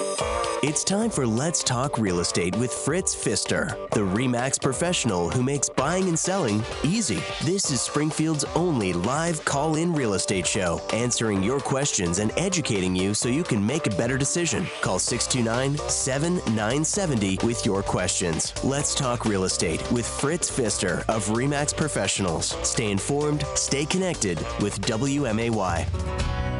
It's time for Let's Talk Real Estate with Fritz Pfister, the REMAX professional who makes buying and selling easy. This is Springfield's only live call in real estate show, answering your questions and educating you so you can make a better decision. Call 629 7970 with your questions. Let's Talk Real Estate with Fritz Pfister of REMAX Professionals. Stay informed, stay connected with WMAY.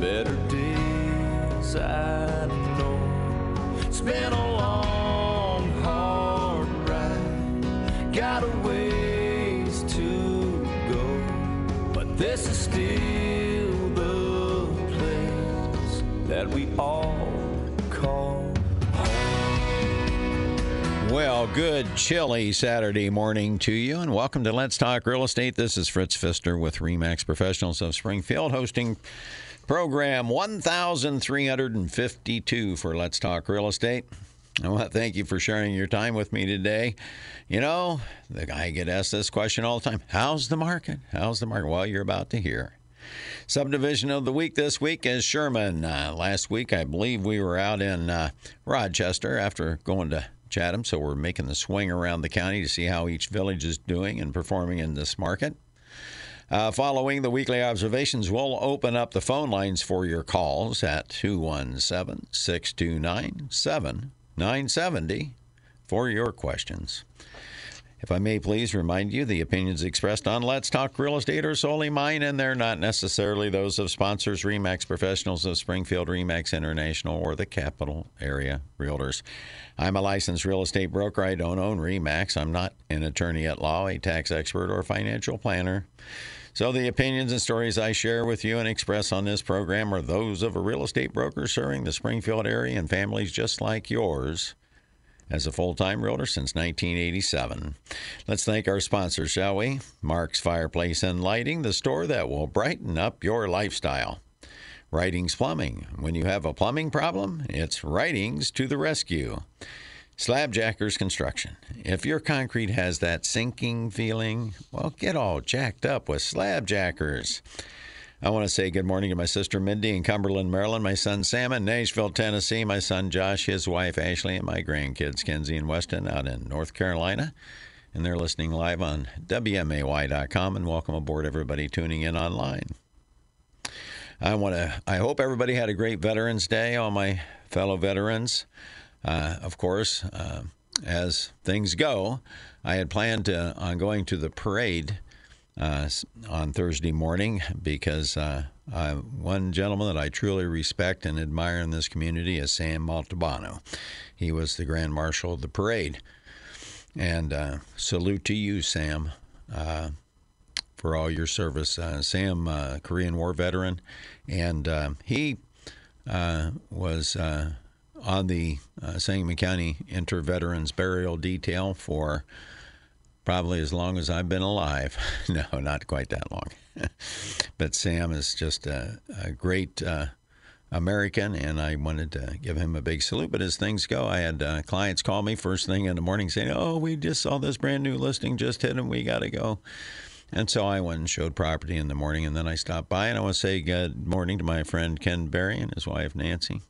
Better days. I know it's been a long, hard ride. Got a ways to go, but this is still the place that we all call Home. Well, good chilly Saturday morning to you, and welcome to Let's Talk Real Estate. This is Fritz Pfister with Remax Professionals of Springfield, hosting program 1352 for Let's Talk Real Estate. I want to thank you for sharing your time with me today. You know, the guy get asked this question all the time How's the market? How's the market? Well, you're about to hear. Subdivision of the week this week is Sherman. Uh, last week, I believe we were out in uh, Rochester after going to Chatham, so we're making the swing around the county to see how each village is doing and performing in this market. Uh, following the weekly observations, we'll open up the phone lines for your calls at 217 629 7970 for your questions. If I may please remind you, the opinions expressed on Let's Talk Real Estate are solely mine, and they're not necessarily those of sponsors Remax Professionals of Springfield, Remax International, or the Capital Area Realtors. I'm a licensed real estate broker. I don't own Remax. I'm not an attorney at law, a tax expert, or financial planner. So the opinions and stories I share with you and express on this program are those of a real estate broker serving the Springfield area and families just like yours as a full time realtor since 1987. Let's thank our sponsors, shall we? Mark's Fireplace and Lighting, the store that will brighten up your lifestyle. Writings Plumbing. When you have a plumbing problem, it's Writings to the rescue. Slabjackers Construction. If your concrete has that sinking feeling, well, get all jacked up with Slabjackers. I want to say good morning to my sister Mindy in Cumberland, Maryland, my son Sam in Nashville, Tennessee, my son Josh, his wife Ashley, and my grandkids Kenzie and Weston out in North Carolina. And they're listening live on WMAY.com. And welcome aboard, everybody tuning in online. I want to. I hope everybody had a great Veterans Day. All my fellow veterans, uh, of course, uh, as things go, I had planned to, on going to the parade uh, on Thursday morning because uh, I, one gentleman that I truly respect and admire in this community is Sam Maltabano. He was the Grand Marshal of the parade. And uh, salute to you, Sam, uh, for all your service. Uh, Sam, uh, Korean War veteran, and he was on the uh, Sangamon County Inter Veterans Burial Detail for probably as long as I've been alive. no, not quite that long. but Sam is just a, a great uh, American, and I wanted to give him a big salute. But as things go, I had uh, clients call me first thing in the morning saying, "Oh, we just saw this brand new listing just hit, and we got to go." And so I went and showed property in the morning, and then I stopped by, and I want to say good morning to my friend Ken Berry and his wife Nancy.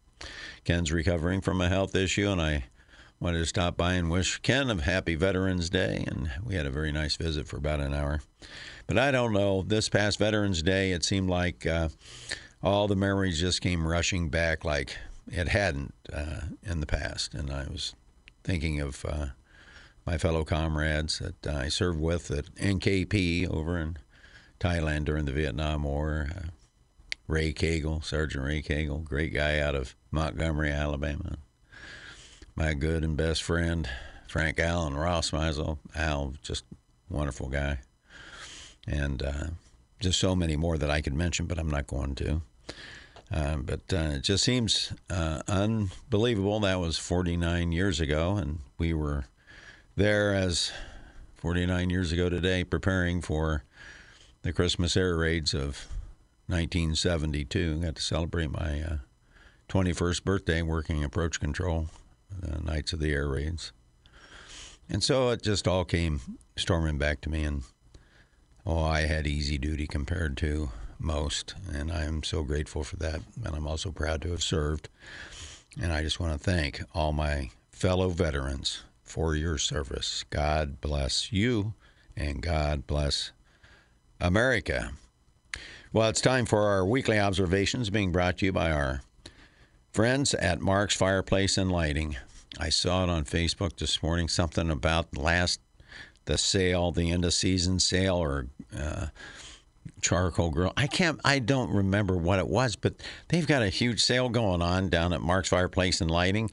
Ken's recovering from a health issue, and I wanted to stop by and wish Ken a happy Veterans Day. And we had a very nice visit for about an hour. But I don't know, this past Veterans Day, it seemed like uh, all the memories just came rushing back like it hadn't uh, in the past. And I was thinking of uh, my fellow comrades that I served with at NKP over in Thailand during the Vietnam War. Ray Cagle, Sergeant Ray Cagle, great guy out of Montgomery, Alabama. My good and best friend, Frank Allen Ross Meisel. Al, just wonderful guy. And uh, just so many more that I could mention, but I'm not going to. Uh, but uh, it just seems uh, unbelievable. That was 49 years ago, and we were there as 49 years ago today, preparing for the Christmas air raids of 1972. Got to celebrate my 21st uh, birthday working approach control, the nights of the air raids. And so it just all came storming back to me, and oh, I had easy duty compared to most, and I'm so grateful for that. And I'm also proud to have served. And I just want to thank all my fellow veterans for your service. God bless you, and God bless America. Well, it's time for our weekly observations being brought to you by our friends at Mark's Fireplace and Lighting. I saw it on Facebook this morning, something about last the sale, the end of season sale, or uh, charcoal grill. I can't. I don't remember what it was, but they've got a huge sale going on down at Mark's Fireplace and Lighting.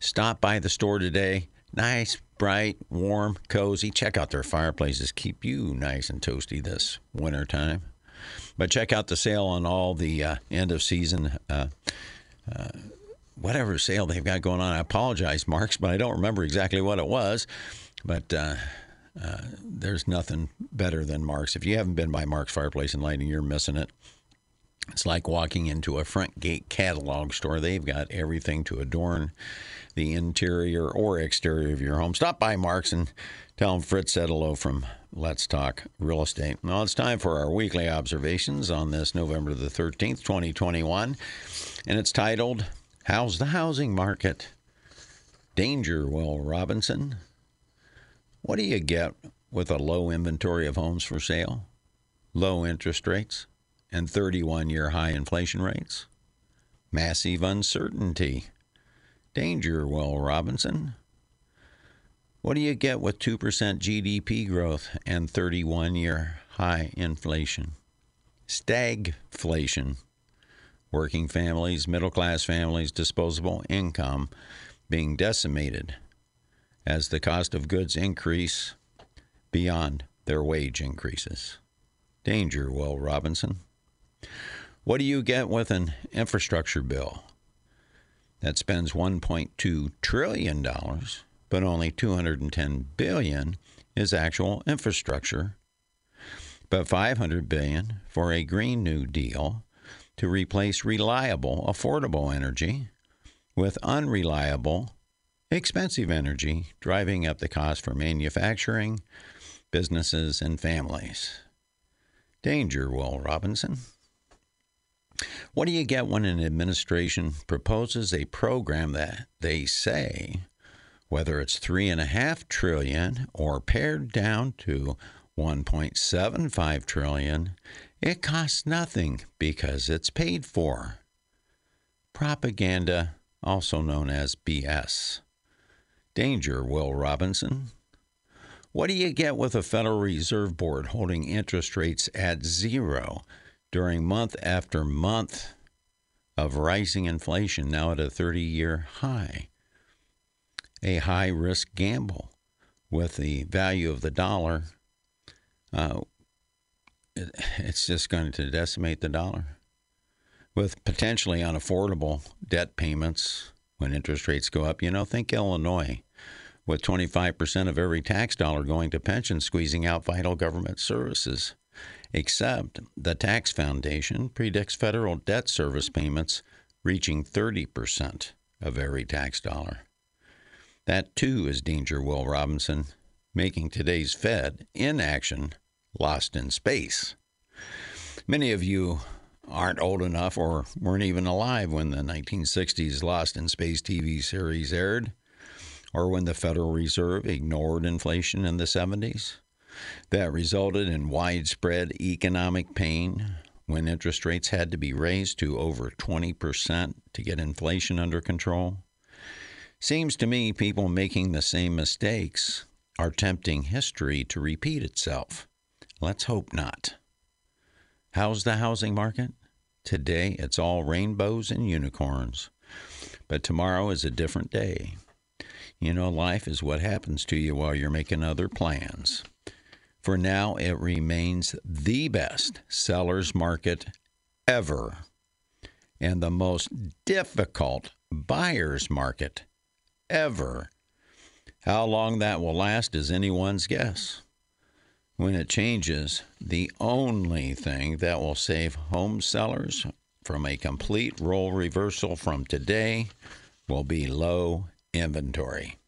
Stop by the store today. Nice, bright, warm, cozy. Check out their fireplaces. Keep you nice and toasty this winter time. But check out the sale on all the uh, end of season. Uh, uh, whatever sale they've got going on. I apologize, Marks, but I don't remember exactly what it was. But uh, uh, there's nothing better than Mark's. If you haven't been by Mark's Fireplace and Lighting, you're missing it. It's like walking into a Frontgate catalog store. They've got everything to adorn the interior or exterior of your home. Stop by Mark's and tell them Fritz said hello from Let's Talk Real Estate. Now it's time for our weekly observations on this November the 13th, 2021. And it's titled, How's the Housing Market? Danger, Will Robinson. What do you get with a low inventory of homes for sale, low interest rates, and 31 year high inflation rates? Massive uncertainty. Danger, Will Robinson. What do you get with 2% GDP growth and 31 year high inflation? Stagflation. Working families, middle class families, disposable income being decimated as the cost of goods increase beyond their wage increases. Danger, Will Robinson. What do you get with an infrastructure bill that spends 1.2 trillion dollars, but only 210 billion is actual infrastructure, but 500 billion for a green new deal to replace reliable, affordable energy with unreliable, expensive energy, driving up the cost for manufacturing, businesses, and families. Danger, Will Robinson. What do you get when an administration proposes a program that they say, whether it's three and a half trillion or pared down to 1.75 trillion, it costs nothing because it's paid for. Propaganda, also known as BS. Danger, Will Robinson. What do you get with a Federal Reserve Board holding interest rates at zero during month after month of rising inflation, now at a 30 year high? A high risk gamble with the value of the dollar. Uh, it, it's just going to decimate the dollar with potentially unaffordable debt payments when interest rates go up. You know, think Illinois with 25% of every tax dollar going to pensions, squeezing out vital government services. Except the tax foundation predicts federal debt service payments reaching 30% of every tax dollar. That too is danger, Will Robinson, making today's Fed inaction lost in space. Many of you aren't old enough or weren't even alive when the 1960s Lost in Space TV series aired or when the Federal Reserve ignored inflation in the 70s. That resulted in widespread economic pain, when interest rates had to be raised to over 20% to get inflation under control? Seems to me people making the same mistakes are tempting history to repeat itself. Let's hope not. How's the housing market? Today it's all rainbows and unicorns. But tomorrow is a different day. You know, life is what happens to you while you're making other plans. For now, it remains the best seller's market ever and the most difficult buyer's market ever. How long that will last is anyone's guess. When it changes, the only thing that will save home sellers from a complete role reversal from today will be low inventory.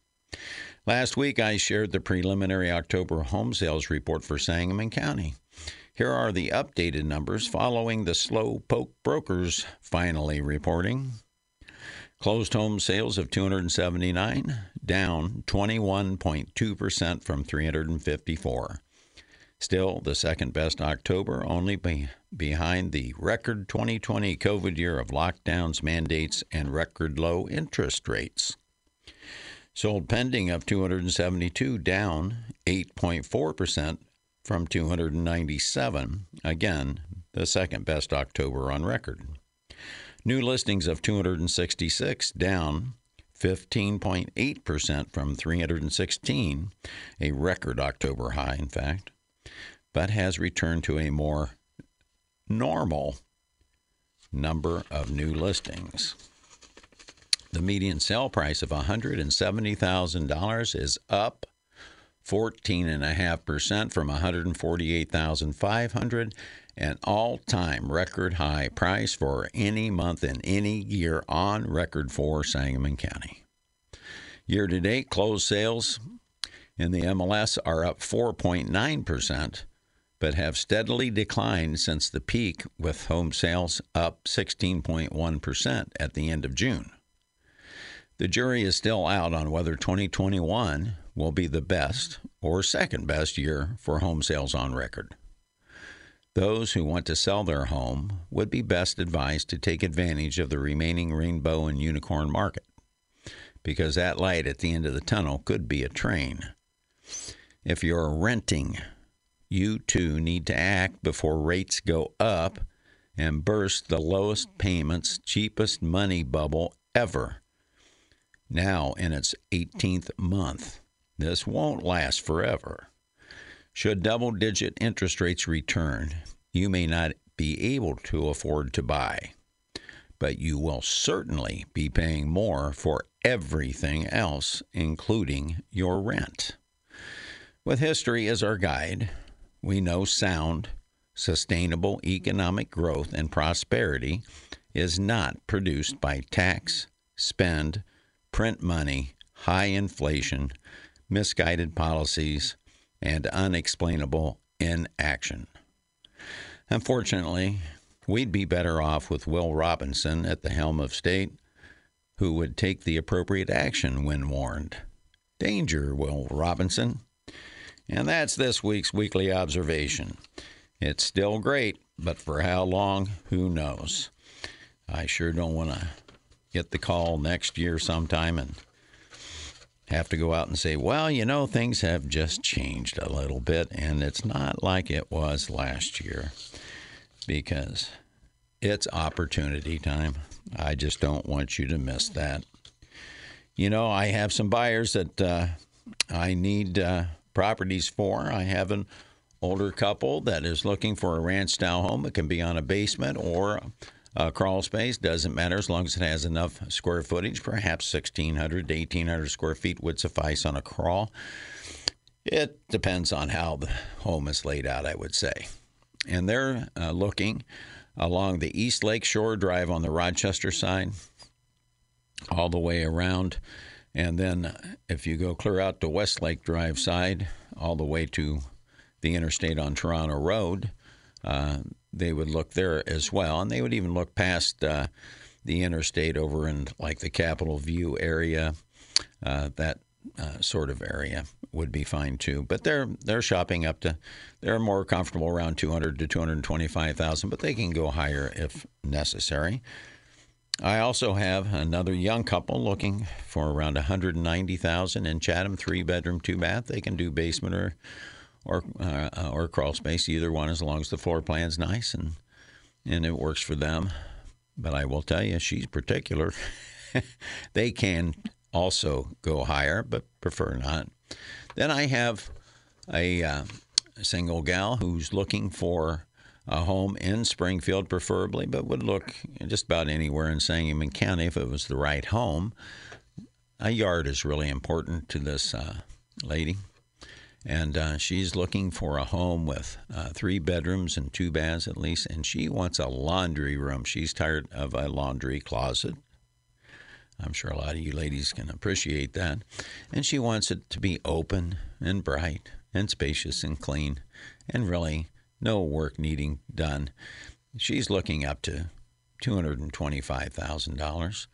Last week, I shared the preliminary October home sales report for Sangamon County. Here are the updated numbers following the slow poke brokers finally reporting. Closed home sales of 279, down 21.2% from 354. Still the second best October, only be behind the record 2020 COVID year of lockdowns, mandates, and record low interest rates. Sold pending of 272, down 8.4% from 297. Again, the second best October on record. New listings of 266, down 15.8% from 316, a record October high, in fact, but has returned to a more normal number of new listings. The median sale price of $170,000 is up 14.5% from 148,500, an all-time record high price for any month in any year on record for Sangamon County. Year to date closed sales in the MLS are up 4.9%, but have steadily declined since the peak with home sales up 16.1% at the end of June. The jury is still out on whether 2021 will be the best or second best year for home sales on record. Those who want to sell their home would be best advised to take advantage of the remaining rainbow and unicorn market because that light at the end of the tunnel could be a train. If you're renting, you too need to act before rates go up and burst the lowest payments, cheapest money bubble ever now in its 18th month. This won't last forever. Should double digit interest rates return, you may not be able to afford to buy, but you will certainly be paying more for everything else, including your rent. With history as our guide, we know sound, sustainable economic growth and prosperity is not produced by tax, spend, print money, high inflation, misguided policies, and unexplainable inaction. Unfortunately, we'd be better off with Will Robinson at the helm of state, who would take the appropriate action when warned. Danger, Will Robinson. And that's this week's weekly observation. It's still great, but for how long, who knows? I sure don't want to get the call next year sometime and have to go out and say, well, you know, things have just changed a little bit, and it's not like it was last year because it's opportunity time. I just don't want you to miss that. You know, I have some buyers that uh, I need uh, properties for. I have an older couple that is looking for a ranch style home. It can be on a basement or uh, crawl space doesn't matter as long as it has enough square footage. Perhaps 1,600 to 1,800 square feet would suffice on a crawl. It depends on how the home is laid out, I would say. And they're uh, looking along the East Lake Shore Drive on the Rochester side, all the way around. And then if you go clear out to West Lake Drive side, all the way to the interstate on Toronto Road, uh, they would look there as well, and they would even look past uh, the interstate over in like the Capitol View area, uh, that uh, sort of area would be fine too. But they're they're shopping up to they're more comfortable around 200 to 225,000, but they can go higher if necessary. I also have another young couple looking for around 190,000 in Chatham, three bedroom, two bath. They can do basement or or uh, or crawl space, either one, as long as the floor plan's nice and and it works for them. But I will tell you, she's particular. they can also go higher, but prefer not. Then I have a, uh, single gal who's looking for a home in Springfield, preferably, but would look just about anywhere in Sangamon County if it was the right home. A yard is really important to this uh, lady. And uh, she's looking for a home with uh, three bedrooms and two baths at least. And she wants a laundry room. She's tired of a laundry closet. I'm sure a lot of you ladies can appreciate that. And she wants it to be open and bright and spacious and clean and really no work needing done. She's looking up to $225,000.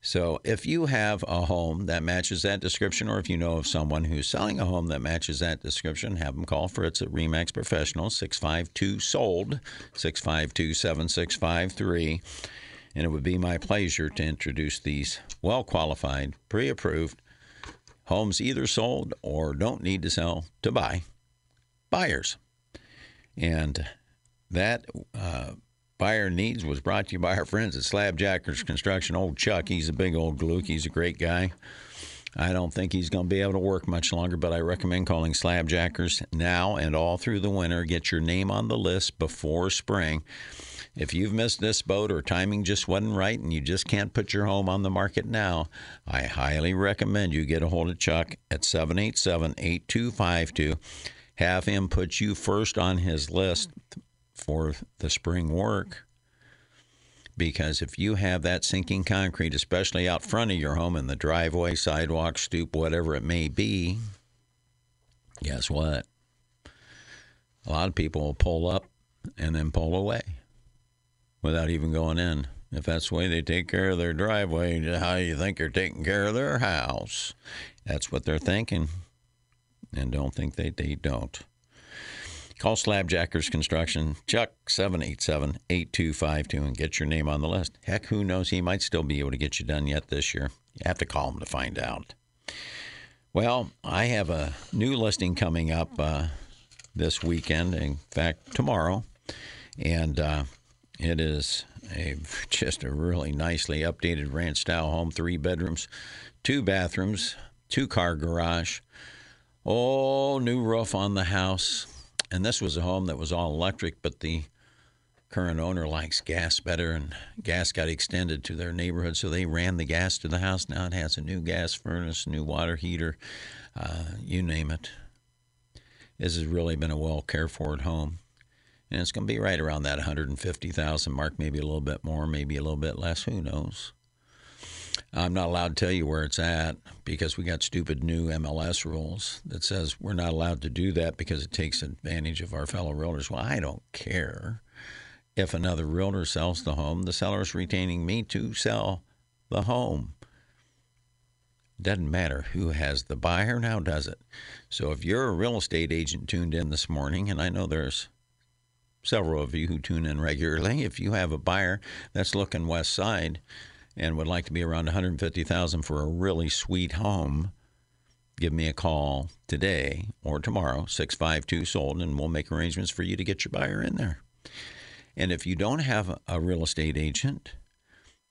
So if you have a home that matches that description, or if you know of someone who's selling a home that matches that description, have them call Fritz at Remax Professional, 652 SOLD, 652 7653 and it would be my pleasure to introduce these well qualified, pre approved homes either sold or don't need to sell to buy buyers. And that uh, buyer needs was brought to you by our friends at Slabjackers Construction. Old Chuck, he's a big old gluke. He's a great guy. I don't think he's going to be able to work much longer, but I recommend calling Slabjackers now and all through the winter. Get your name on the list before spring. If you've missed this boat or timing just wasn't right and you just can't put your home on the market now, I highly recommend you get a hold of Chuck at 787 8252. Have him put you first on his list for the spring work. Because if you have that sinking concrete, especially out front of your home in the driveway, sidewalk, stoop, whatever it may be, guess what? A lot of people will pull up and then pull away without even going in. If that's the way they take care of their driveway, how you think they're taking care of their house? That's what they're thinking. And don't think they, they don't. Call Slabjackers Construction, Chuck 787 8252, and get your name on the list. Heck, who knows? He might still be able to get you done yet this year. You have to call him to find out. Well, I have a new listing coming up uh, this weekend, in fact, tomorrow. And uh, it is a just a really nicely updated ranch style home, three bedrooms, two bathrooms, two car garage. Oh, new roof on the house. And this was a home that was all electric, but the current owner likes gas better, and gas got extended to their neighborhood, so they ran the gas to the house. Now it has a new gas furnace, new water heater, uh, you name it. This has really been a well cared for home and it's going to be right around that 150,000 mark, maybe a little bit more, maybe a little bit less. Who knows? I'm not allowed to tell you where it's at because we got stupid new MLS rules that says we're not allowed to do that because it takes advantage of our fellow realtors. Well, I don't care. If another realtor sells the home, the seller is retaining me to sell the home. Doesn't matter who has the buyer now, does it? So if you're a real estate agent tuned in this morning, and I know there's several of you who tune in regularly, if you have a buyer that's looking west side and would like to be around 150,000 for a really sweet home, give me a call today or tomorrow, 652 sold, and we'll make arrangements for you to get your buyer in there. And if you don't have a real estate agent,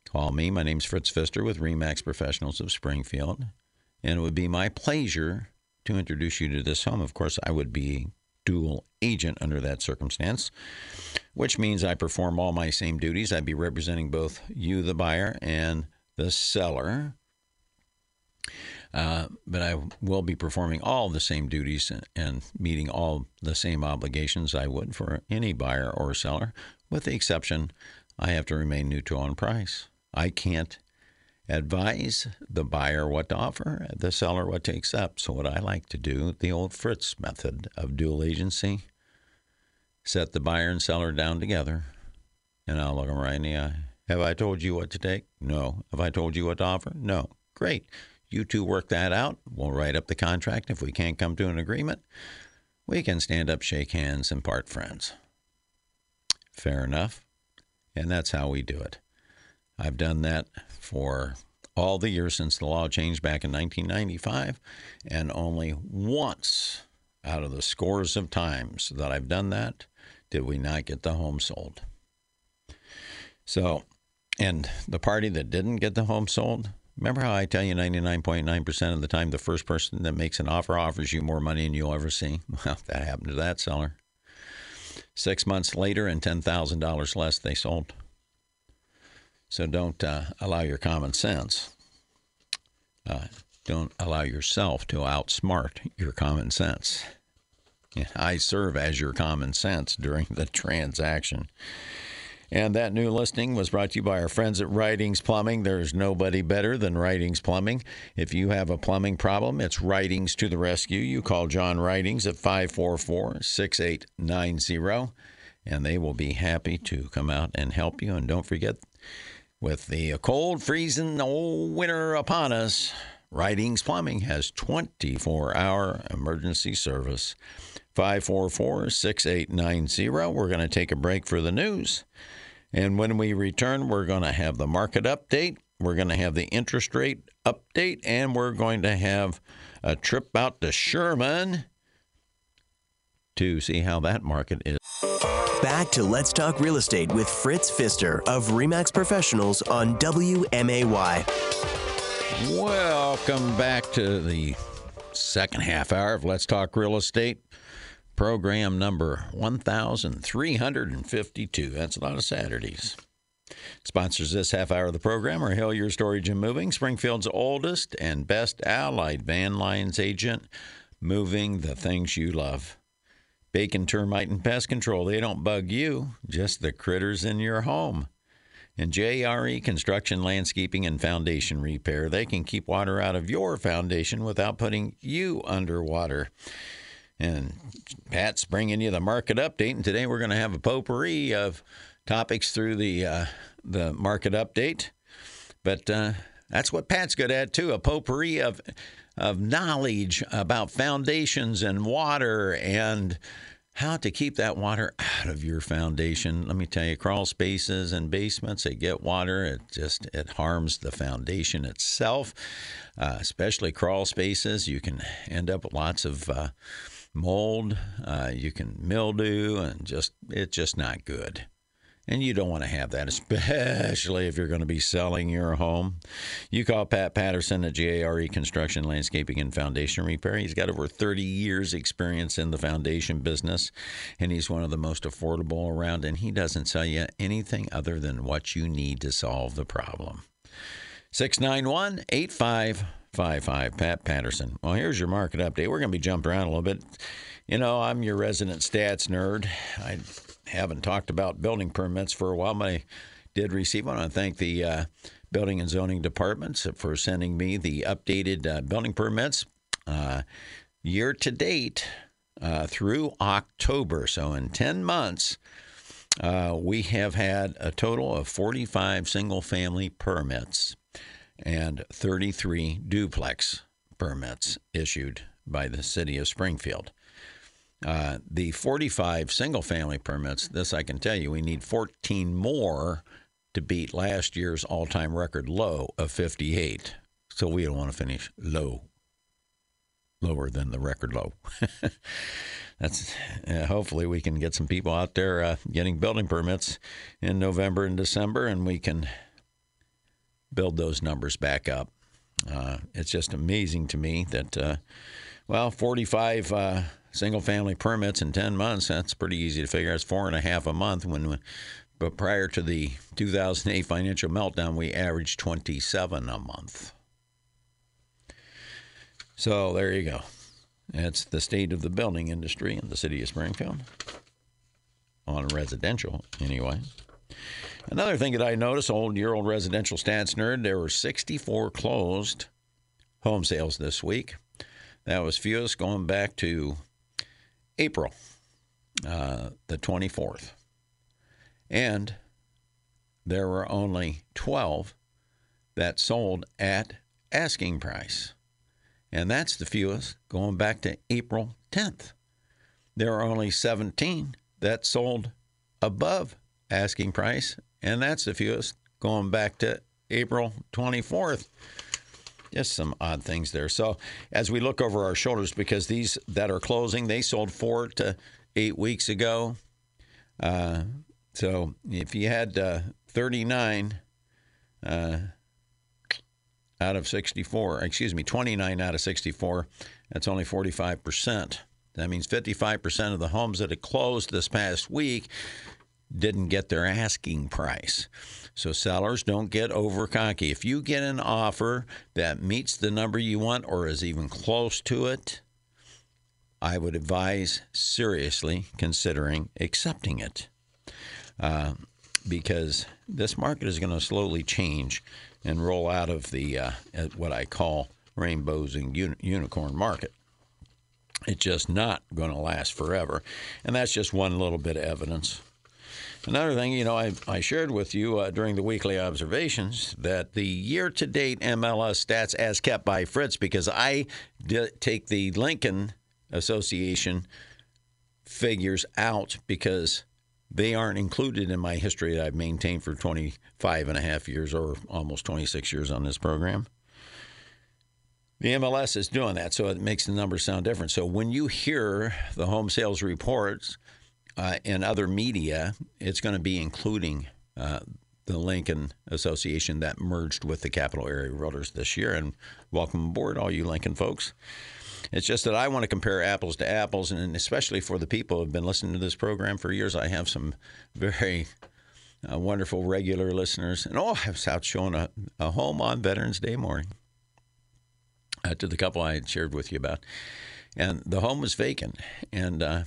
call me. My name's Fritz Pfister with Remax Professionals of Springfield. And it would be my pleasure to introduce you to this home. Of course, I would be dual agent under that circumstance, which means I perform all my same duties. I'd be representing both you, the buyer, and the seller. Uh, but I will be performing all the same duties and meeting all the same obligations I would for any buyer or seller, with the exception I have to remain neutral on price. I can't advise the buyer what to offer, the seller what to accept. So, what I like to do, the old Fritz method of dual agency, set the buyer and seller down together, and I'll look them right in the eye. Have I told you what to take? No. Have I told you what to offer? No. Great. You two work that out. We'll write up the contract. If we can't come to an agreement, we can stand up, shake hands, and part friends. Fair enough. And that's how we do it. I've done that for all the years since the law changed back in 1995, and only once out of the scores of times that I've done that did we not get the home sold. So, and the party that didn't get the home sold, remember how I tell you 99.9% of the time the first person that makes an offer offers you more money than you'll ever see? Well, that happened to that seller. Six months later and $10,000 less, they sold. So don't uh, allow your common sense. Uh, don't allow yourself to outsmart your common sense. I serve as your common sense during the transaction. And that new listing was brought to you by our friends at Writings Plumbing. There's nobody better than Writings Plumbing. If you have a plumbing problem, it's Writings to the rescue. You call John Writings at 544 6890, and they will be happy to come out and help you. And don't forget, with the cold, freezing old winter upon us, Writings Plumbing has 24 hour emergency service. 544 6890. We're going to take a break for the news. And when we return, we're going to have the market update, we're going to have the interest rate update, and we're going to have a trip out to Sherman to see how that market is. Back to Let's Talk Real Estate with Fritz Pfister of REMAX Professionals on WMAY. Welcome back to the second half hour of Let's Talk Real Estate program number 1352. That's a lot of Saturdays. Sponsors this half hour of the program are Hillier Storage and Moving, Springfield's oldest and best allied van lines agent, moving the things you love. Bacon Termite and Pest Control, they don't bug you, just the critters in your home. And JRE Construction, Landscaping, and Foundation Repair, they can keep water out of your foundation without putting you underwater. And Pat's bringing you the market update, and today we're going to have a potpourri of topics through the uh, the market update. But uh, that's what Pat's good at too—a potpourri of of knowledge about foundations and water and how to keep that water out of your foundation. Let me tell you, crawl spaces and basements, they get water. It just it harms the foundation itself, uh, especially crawl spaces. You can end up with lots of uh, mold. Uh, you can mildew, and just it's just not good. And you don't want to have that, especially if you're going to be selling your home. You call Pat Patterson at JRE Construction, Landscaping, and Foundation Repair. He's got over 30 years' experience in the foundation business, and he's one of the most affordable around. And he doesn't sell you anything other than what you need to solve the problem. 691 8555, Pat Patterson. Well, here's your market update. We're going to be jumping around a little bit. You know, I'm your resident stats nerd. I haven't talked about building permits for a while, but I did receive one. I thank the uh, building and zoning departments for sending me the updated uh, building permits uh, year to date uh, through October. So in 10 months, uh, we have had a total of 45 single family permits and 33 duplex permits issued by the city of Springfield. Uh, the 45 single family permits, this I can tell you, we need 14 more to beat last year's all time record low of 58. So we don't want to finish low, lower than the record low. That's uh, hopefully we can get some people out there uh, getting building permits in November and December, and we can build those numbers back up. Uh, it's just amazing to me that, uh, well, 45 uh, single family permits in 10 months, that's pretty easy to figure. It's four and a half a month. When, But prior to the 2008 financial meltdown, we averaged 27 a month. So there you go. That's the state of the building industry in the city of Springfield, on residential anyway. Another thing that I noticed, old year old residential stats nerd, there were 64 closed home sales this week. That was fewest going back to April uh, the 24th. And there were only 12 that sold at asking price. And that's the fewest going back to April 10th. There are only 17 that sold above asking price, and that's the fewest going back to April 24th. Just some odd things there. So, as we look over our shoulders, because these that are closing, they sold four to eight weeks ago. Uh, so, if you had uh, 39 uh, out of 64, excuse me, 29 out of 64, that's only 45%. That means 55% of the homes that had closed this past week didn't get their asking price. So sellers don't get over cocky. If you get an offer that meets the number you want or is even close to it, I would advise seriously considering accepting it. Uh, because this market is going to slowly change and roll out of the uh, what I call rainbows and uni- unicorn market. It's just not going to last forever. And that's just one little bit of evidence. Another thing, you know, I, I shared with you uh, during the weekly observations that the year to date MLS stats as kept by Fritz, because I take the Lincoln Association figures out because they aren't included in my history that I've maintained for 25 and a half years or almost 26 years on this program. The MLS is doing that, so it makes the numbers sound different. So when you hear the home sales reports uh, in other media, it's going to be including uh, the Lincoln Association that merged with the Capital Area Realtors this year. And welcome aboard, all you Lincoln folks. It's just that I want to compare apples to apples, and especially for the people who have been listening to this program for years, I have some very uh, wonderful regular listeners. And oh, I was out showing a, a home on Veterans Day morning uh, to the couple I had shared with you about. And the home was vacant. And uh,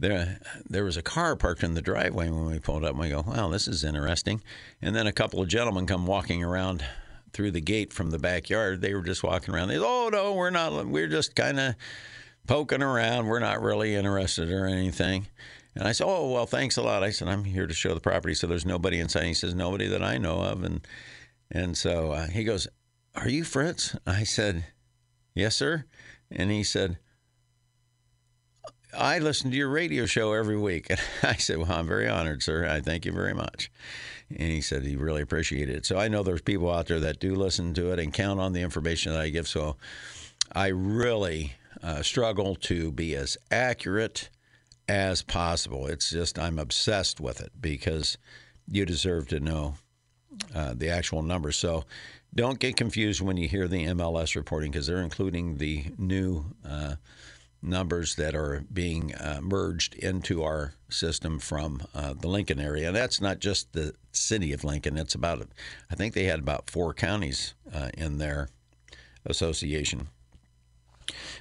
there, there was a car parked in the driveway when we pulled up. And we go, wow, this is interesting. And then a couple of gentlemen come walking around through the gate from the backyard. They were just walking around. They, oh no, we're not. We're just kind of poking around. We're not really interested or anything. And I said, oh well, thanks a lot. I said, I'm here to show the property. So there's nobody inside. He says, nobody that I know of. And and so uh, he goes, are you Fritz? I said, yes, sir. And he said. I listen to your radio show every week. And I said, Well, I'm very honored, sir. I thank you very much. And he said he really appreciated it. So I know there's people out there that do listen to it and count on the information that I give. So I really uh, struggle to be as accurate as possible. It's just I'm obsessed with it because you deserve to know uh, the actual numbers. So don't get confused when you hear the MLS reporting because they're including the new. Uh, numbers that are being uh, merged into our system from uh, the Lincoln area. And that's not just the city of Lincoln. It's about, I think they had about four counties uh, in their association.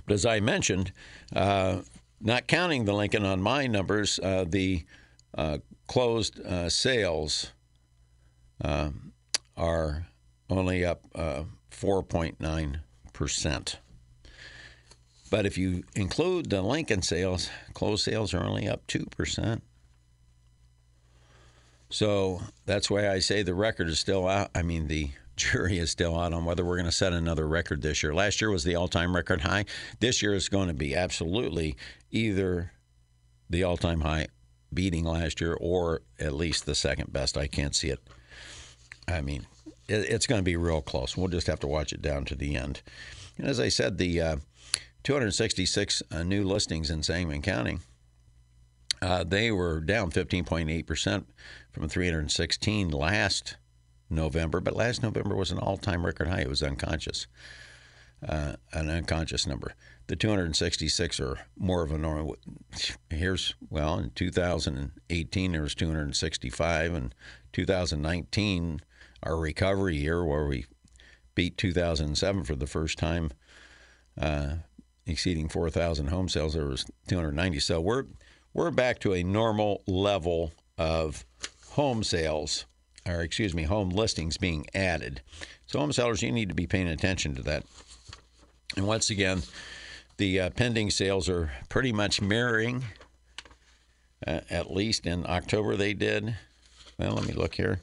But as I mentioned, uh, not counting the Lincoln on my numbers, uh, the uh, closed sales are only up 4.9 percent. But if you include the Lincoln sales, closed sales are only up 2%. So that's why I say the record is still out. I mean, the jury is still out on whether we're going to set another record this year. Last year was the all time record high. This year is going to be absolutely either the all time high beating last year or at least the second best. I can't see it. I mean, it's going to be real close. We'll just have to watch it down to the end. And as I said, the uh, 266 uh, new listings in Sangamon County. Uh, they were down 15.8% from 316 last November, but last November was an all time record high. It was unconscious, uh, an unconscious number. The 266 are more of a normal. Here's, well, in 2018, there was 265, and 2019, our recovery year, where we beat 2007 for the first time. Uh, exceeding 4,000 home sales. There was 290. So we're we're back to a normal level of home sales, or excuse me, home listings being added. So home sellers, you need to be paying attention to that. And once again, the uh, pending sales are pretty much mirroring. Uh, at least in October they did. Well, let me look here.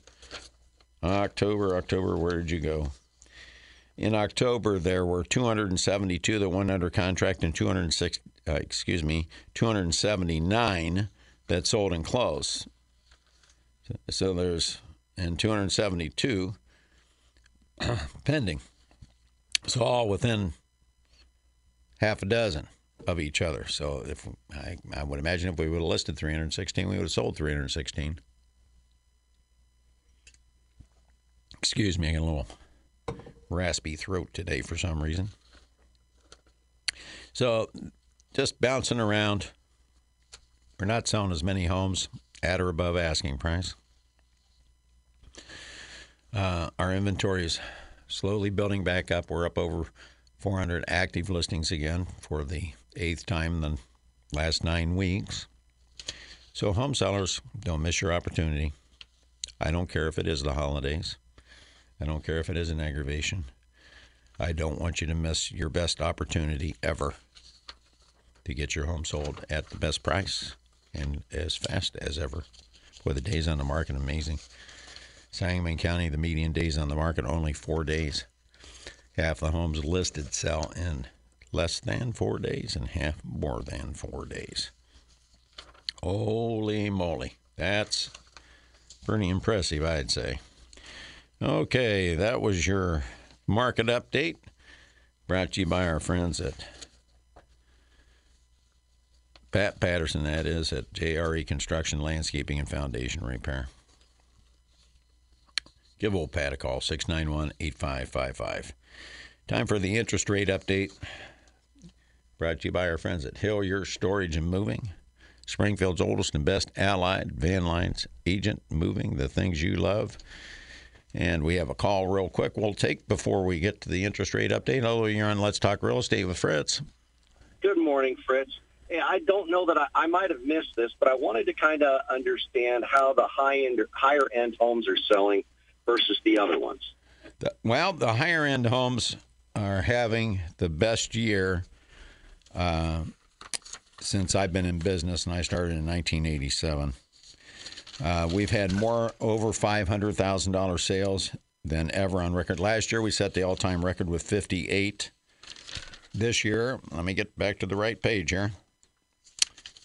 October, October, where did you go? In October there were 272 that went under contract and 206, uh, excuse me, 279 that sold and closed. So there's and 272 pending. So all within half a dozen of each other. So if I, I would imagine if we would have listed 316, we would have sold 316. Excuse me, I got a little raspy throat today for some reason. So just bouncing around. We're not selling as many homes at or above asking price. Uh, our inventory is slowly building back up. We're up over 400 active listings again for the eighth time in the last nine weeks. So, home sellers, don't miss your opportunity. I don't care if it is the holidays. I don't care if it is an aggravation. I don't want you to miss your best opportunity ever to get your home sold at the best price and as fast as ever. Boy, the days on the market amazing. Sangamon County, the median days on the market only four days. Half the homes listed sell in less than four days, and half more than four days. Holy moly, that's pretty impressive, I'd say. Okay, that was your market update brought to you by our friends at Pat Patterson, that is, at JRE Construction, Landscaping, and Foundation Repair. Give old Pat a call, 691 8555. Time for the interest rate update brought to you by our friends at Hillier Storage and Moving. Springfield's oldest and best allied van lines agent, moving the things you love. And we have a call real quick we'll take before we get to the interest rate update. Hello, you're on Let's Talk Real Estate with Fritz. Good morning, Fritz. Hey, I don't know that I, I might have missed this, but I wanted to kind of understand how the high end, higher end homes are selling versus the other ones. The, well, the higher end homes are having the best year uh, since I've been in business, and I started in 1987. Uh, we've had more over $500,000 sales than ever on record. Last year, we set the all time record with 58. This year, let me get back to the right page here.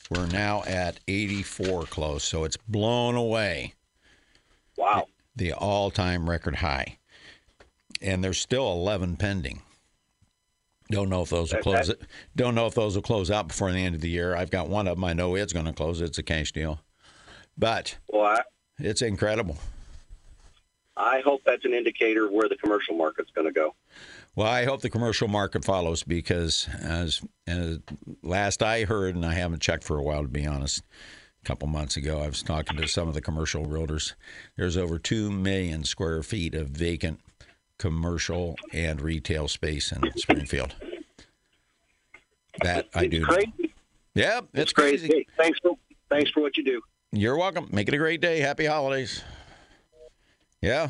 We're now at 84 close, so it's blown away. Wow. The all time record high. And there's still 11 pending. Don't know if those will close. Don't know if those will close out before the end of the year. I've got one of them. I know it's going to close. It's a cash deal. But well, I, it's incredible. I hope that's an indicator of where the commercial market's going to go. Well, I hope the commercial market follows because, as, as last I heard, and I haven't checked for a while to be honest, a couple months ago, I was talking to some of the commercial realtors. There's over 2 million square feet of vacant commercial and retail space in Springfield. That I do. Crazy. Yeah, it's, it's crazy. crazy. Thanks for thanks for what you do. You're welcome. Make it a great day. Happy holidays. Yeah.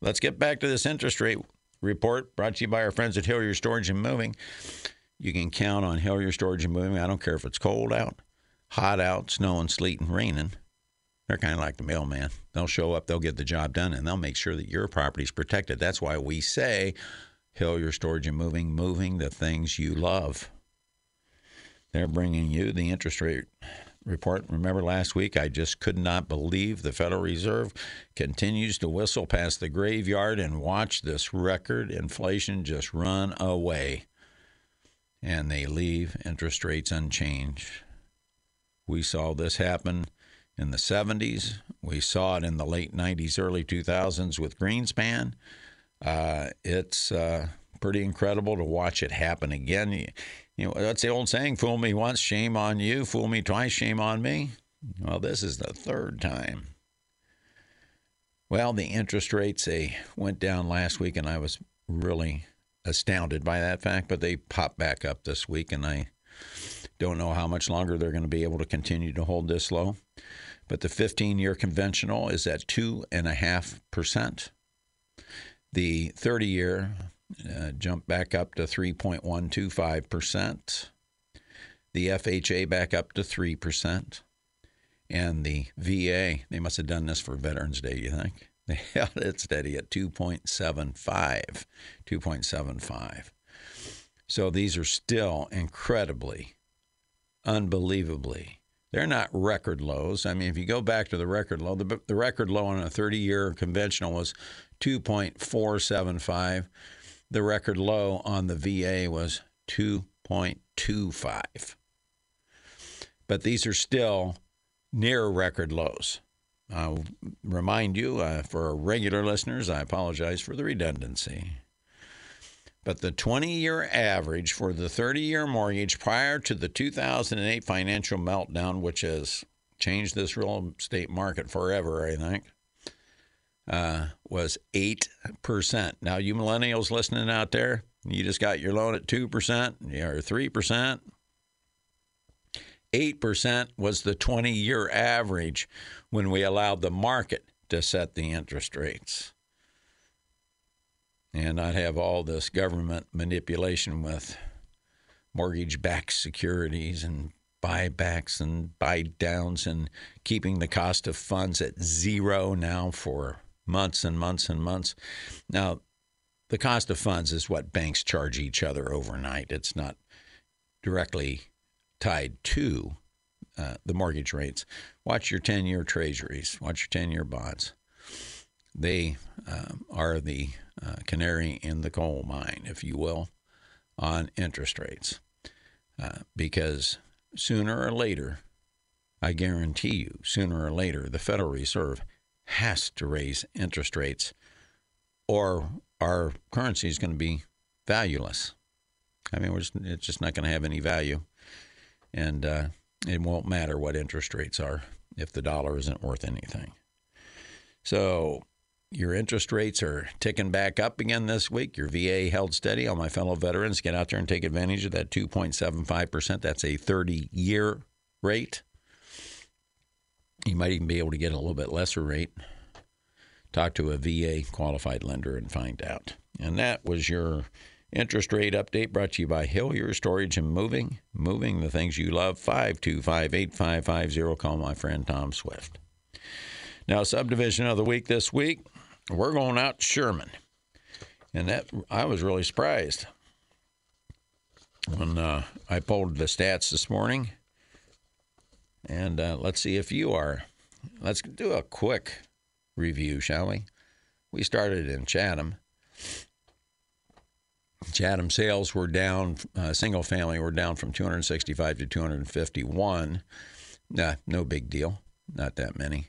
Let's get back to this interest rate report brought to you by our friends at Hillier Storage and Moving. You can count on Hillier Storage and Moving. I don't care if it's cold out, hot out, snowing, sleet, and raining. They're kind of like the mailman. They'll show up, they'll get the job done, and they'll make sure that your property is protected. That's why we say Hillier Storage and Moving, moving the things you love. They're bringing you the interest rate report. Remember last week, I just could not believe the Federal Reserve continues to whistle past the graveyard and watch this record inflation just run away. And they leave interest rates unchanged. We saw this happen in the 70s. We saw it in the late 90s, early 2000s with Greenspan. Uh, it's uh, pretty incredible to watch it happen again. You, know, that's the old saying fool me once, shame on you, fool me twice, shame on me. Well, this is the third time. Well, the interest rates they went down last week, and I was really astounded by that fact. But they popped back up this week, and I don't know how much longer they're going to be able to continue to hold this low. But the 15 year conventional is at 2.5%. The 30 year uh, jumped back up to 3.125%. The FHA back up to 3%. And the VA, they must have done this for Veterans Day, you think? They held it steady at 2.75. 2.75. So these are still incredibly, unbelievably. They're not record lows. I mean, if you go back to the record low, the, the record low on a 30 year conventional was 2.475. The record low on the VA was 2.25. But these are still near record lows. I'll remind you, uh, for regular listeners, I apologize for the redundancy. But the 20 year average for the 30 year mortgage prior to the 2008 financial meltdown, which has changed this real estate market forever, I think, uh, was 8%. Now, you millennials listening out there, you just got your loan at 2% or 3%. 8% was the 20 year average when we allowed the market to set the interest rates and not have all this government manipulation with mortgage backed securities and buybacks and buy downs and keeping the cost of funds at zero now for months and months and months. Now, the cost of funds is what banks charge each other overnight. It's not directly tied to uh, the mortgage rates. Watch your 10 year treasuries, watch your 10 year bonds. They um, are the uh, canary in the coal mine, if you will, on interest rates. Uh, because sooner or later, I guarantee you, sooner or later, the Federal Reserve has to raise interest rates or our currency is going to be valueless. I mean, just, it's just not going to have any value. And uh, it won't matter what interest rates are if the dollar isn't worth anything. So your interest rates are ticking back up again this week. Your VA held steady. All my fellow veterans, get out there and take advantage of that 2.75%. That's a 30 year rate. You might even be able to get a little bit lesser rate. Talk to a VA qualified lender and find out. And that was your interest rate update brought to you by Hillier Storage and Moving. Moving the things you love. 525 8550. Call my friend Tom Swift. Now, subdivision of the week this week we're going out to Sherman. And that I was really surprised when uh, I pulled the stats this morning. And uh, let's see if you are. Let's do a quick review, shall we? We started in Chatham. Chatham sales were down, uh, single family were down from 265 to 251. Nah, no big deal, not that many.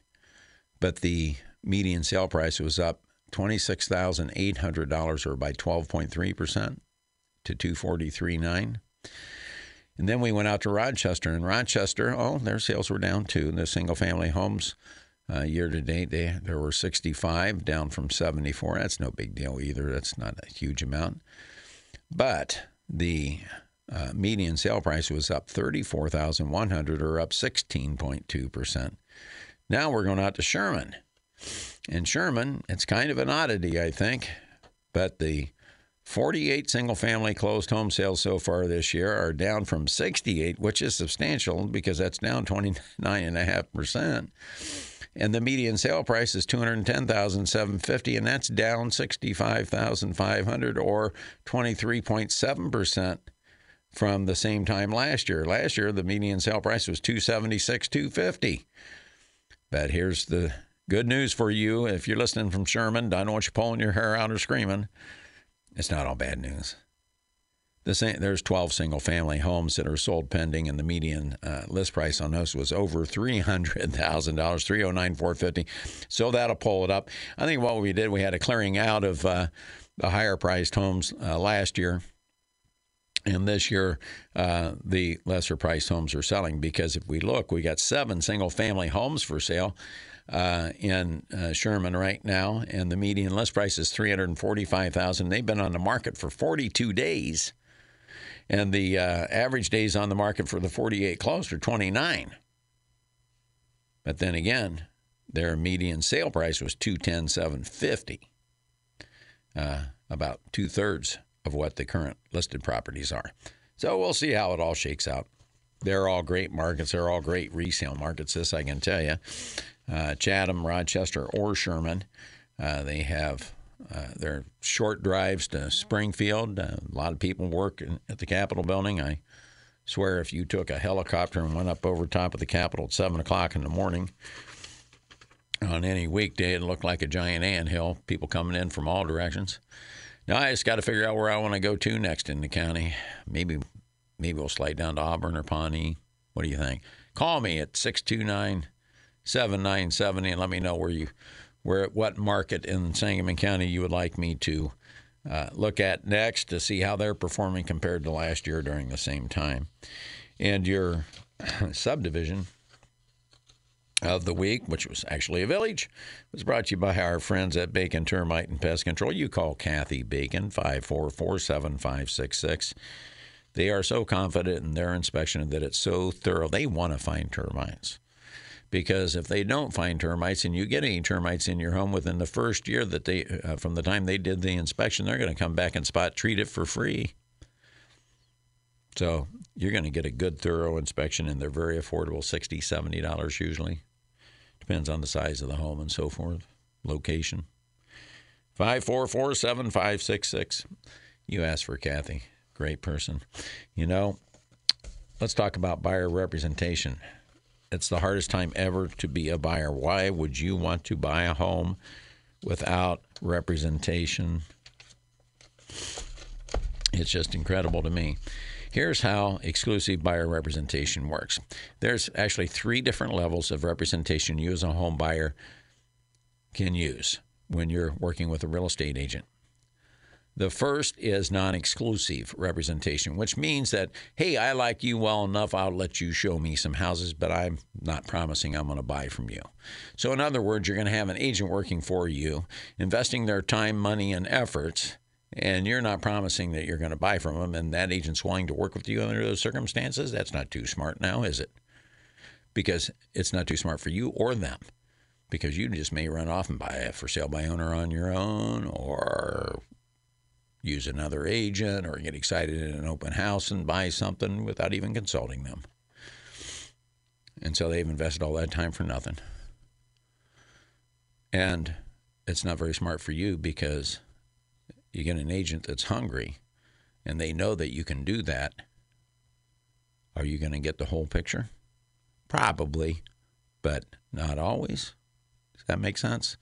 But the median sale price was up $26,800 or by 12.3% to 243.9. And then we went out to Rochester. And Rochester, oh, their sales were down too. The single family homes uh, year to date, they, there were 65, down from 74. That's no big deal either. That's not a huge amount. But the uh, median sale price was up 34,100 or up 16.2%. Now we're going out to Sherman. And Sherman, it's kind of an oddity, I think, but the 48 single family closed home sales so far this year are down from 68, which is substantial because that's down 29.5%. And the median sale price is 210,750 and that's down 65,500 or 23.7% from the same time last year. Last year the median sale price was 276 250. But here's the good news for you if you're listening from Sherman. I don't want you pulling your hair out or screaming. It's not all bad news. The there's 12 single family homes that are sold pending, and the median uh, list price on those was over $300,000, 309,450. So that'll pull it up. I think what we did, we had a clearing out of uh, the higher priced homes uh, last year. And this year, uh, the lesser priced homes are selling because if we look, we got seven single family homes for sale uh, in uh, Sherman right now, and the median list price is three hundred forty-five thousand. They've been on the market for forty-two days, and the uh, average days on the market for the forty-eight closed are twenty-nine. But then again, their median sale price was two ten seven fifty, uh, about two thirds of what the current listed properties are. So we'll see how it all shakes out. They're all great markets. They're all great resale markets. This I can tell you uh, Chatham, Rochester, or Sherman. Uh, they have uh, their short drives to Springfield. Uh, a lot of people work in, at the Capitol building. I swear if you took a helicopter and went up over top of the Capitol at 7 o'clock in the morning on any weekday, it looked like a giant ant hill, people coming in from all directions. Now I just got to figure out where I want to go to next in the county. Maybe maybe we'll slide down to Auburn or Pawnee. What do you think? Call me at 629 7970 and let me know where you where what market in Sangamon County you would like me to uh, look at next to see how they're performing compared to last year during the same time. And your subdivision of the week, which was actually a village, was brought to you by our friends at Bacon Termite and Pest Control. You call Kathy Bacon, 544 7566. They are so confident in their inspection that it's so thorough, they want to find termites because if they don't find termites and you get any termites in your home within the first year that they uh, from the time they did the inspection they're going to come back and spot treat it for free so you're going to get a good thorough inspection and they're very affordable $60, 70 dollars usually depends on the size of the home and so forth location 544-7566 you asked for kathy great person you know let's talk about buyer representation it's the hardest time ever to be a buyer. Why would you want to buy a home without representation? It's just incredible to me. Here's how exclusive buyer representation works. There's actually three different levels of representation you as a home buyer can use when you're working with a real estate agent. The first is non exclusive representation, which means that, hey, I like you well enough, I'll let you show me some houses, but I'm not promising I'm going to buy from you. So, in other words, you're going to have an agent working for you, investing their time, money, and efforts, and you're not promising that you're going to buy from them, and that agent's willing to work with you under those circumstances. That's not too smart now, is it? Because it's not too smart for you or them because you just may run off and buy a for sale by owner on your own or use another agent or get excited in an open house and buy something without even consulting them. And so they've invested all that time for nothing. And it's not very smart for you because you get an agent that's hungry and they know that you can do that. Are you going to get the whole picture? Probably, but not always Does that make sense?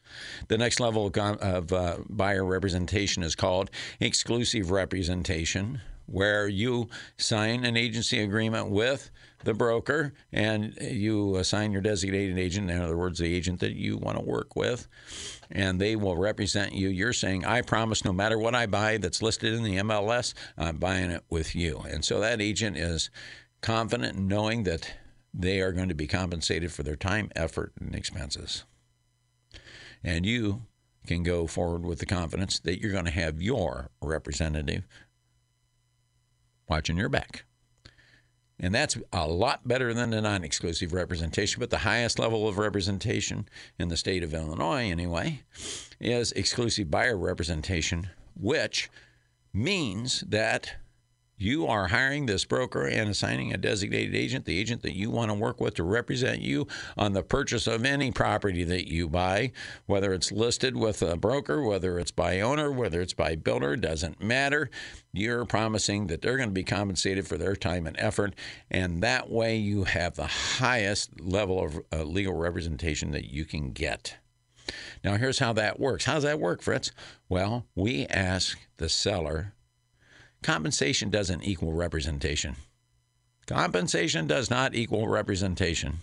The next level of, uh, buyer representation is called exclusive representation, where you sign an agency agreement with the broker and you assign your designated agent, in other words, the agent that you want to work with, and they will represent you. You're saying, I promise no matter what I buy that's listed in the MLS, I'm buying it with you. And so that agent is confident in knowing that they are going to be compensated for their time, effort, and expenses. And you can go forward with the confidence that you're going to have your representative watching your back. And that's a lot better than the non exclusive representation. But the highest level of representation in the state of Illinois, anyway, is exclusive buyer representation, which means that you are hiring this broker and assigning a designated agent, the agent that you want to work with to represent you on the purchase of any property that you buy, whether it's listed with a broker, whether it's by owner, whether it's by builder, doesn't matter. You're promising that they're going to be compensated for their time and effort, and that way you have the highest level of uh, legal representation that you can get. Now, here's how that works. How does that work, Fritz? Well, we ask the seller compensation doesn't equal representation. Compensation does not equal representation.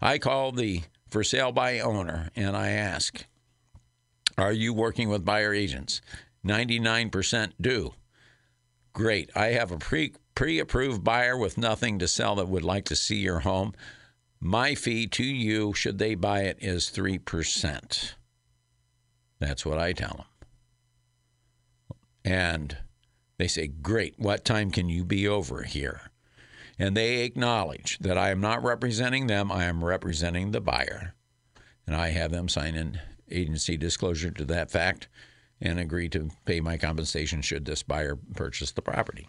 I call the for sale by owner and I ask, Are you working with buyer agents? 99% do. Great. I have a pre pre approved buyer with nothing to sell that would like to see your home. My fee to you, should they buy it, is 3%. That's what I tell them. And they say, Great, what time can you be over here? And they acknowledge that I am not representing them, I am representing the buyer. And I have them sign an agency disclosure to that fact and agree to pay my compensation should this buyer purchase the property.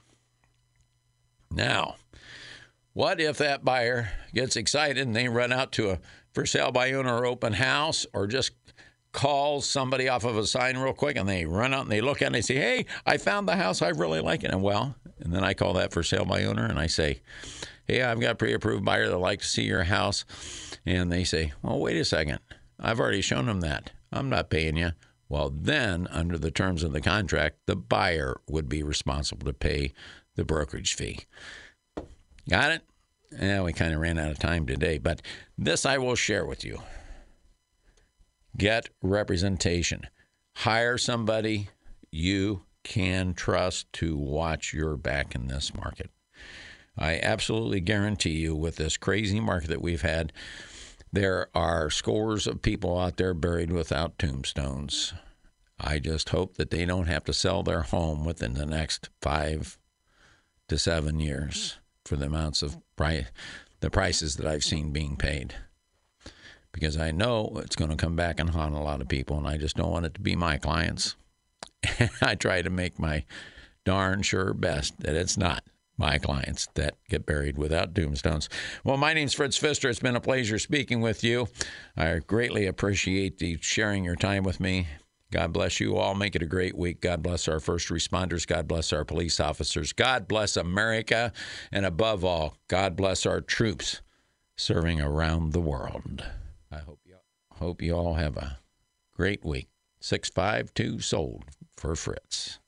Now, what if that buyer gets excited and they run out to a for sale by owner open house or just calls somebody off of a sign real quick and they run out and they look at it and they say, Hey, I found the house. I really like it. And well, and then I call that for sale by owner and I say, Hey, I've got a pre approved buyer that like to see your house. And they say, Well, wait a second. I've already shown them that. I'm not paying you. Well, then, under the terms of the contract, the buyer would be responsible to pay the brokerage fee. Got it? Yeah, we kind of ran out of time today, but this I will share with you. Get representation. Hire somebody you can trust to watch your back in this market. I absolutely guarantee you, with this crazy market that we've had, there are scores of people out there buried without tombstones. I just hope that they don't have to sell their home within the next five to seven years for the amounts of price, the prices that I've seen being paid. Because I know it's going to come back and haunt a lot of people, and I just don't want it to be my clients. I try to make my darn sure best that it's not my clients that get buried without tombstones. Well, my name's Fritz Pfister. It's been a pleasure speaking with you. I greatly appreciate the sharing your time with me. God bless you all. Make it a great week. God bless our first responders. God bless our police officers. God bless America. And above all, God bless our troops serving around the world. I hope you hope you all have a great week. 652 sold for Fritz.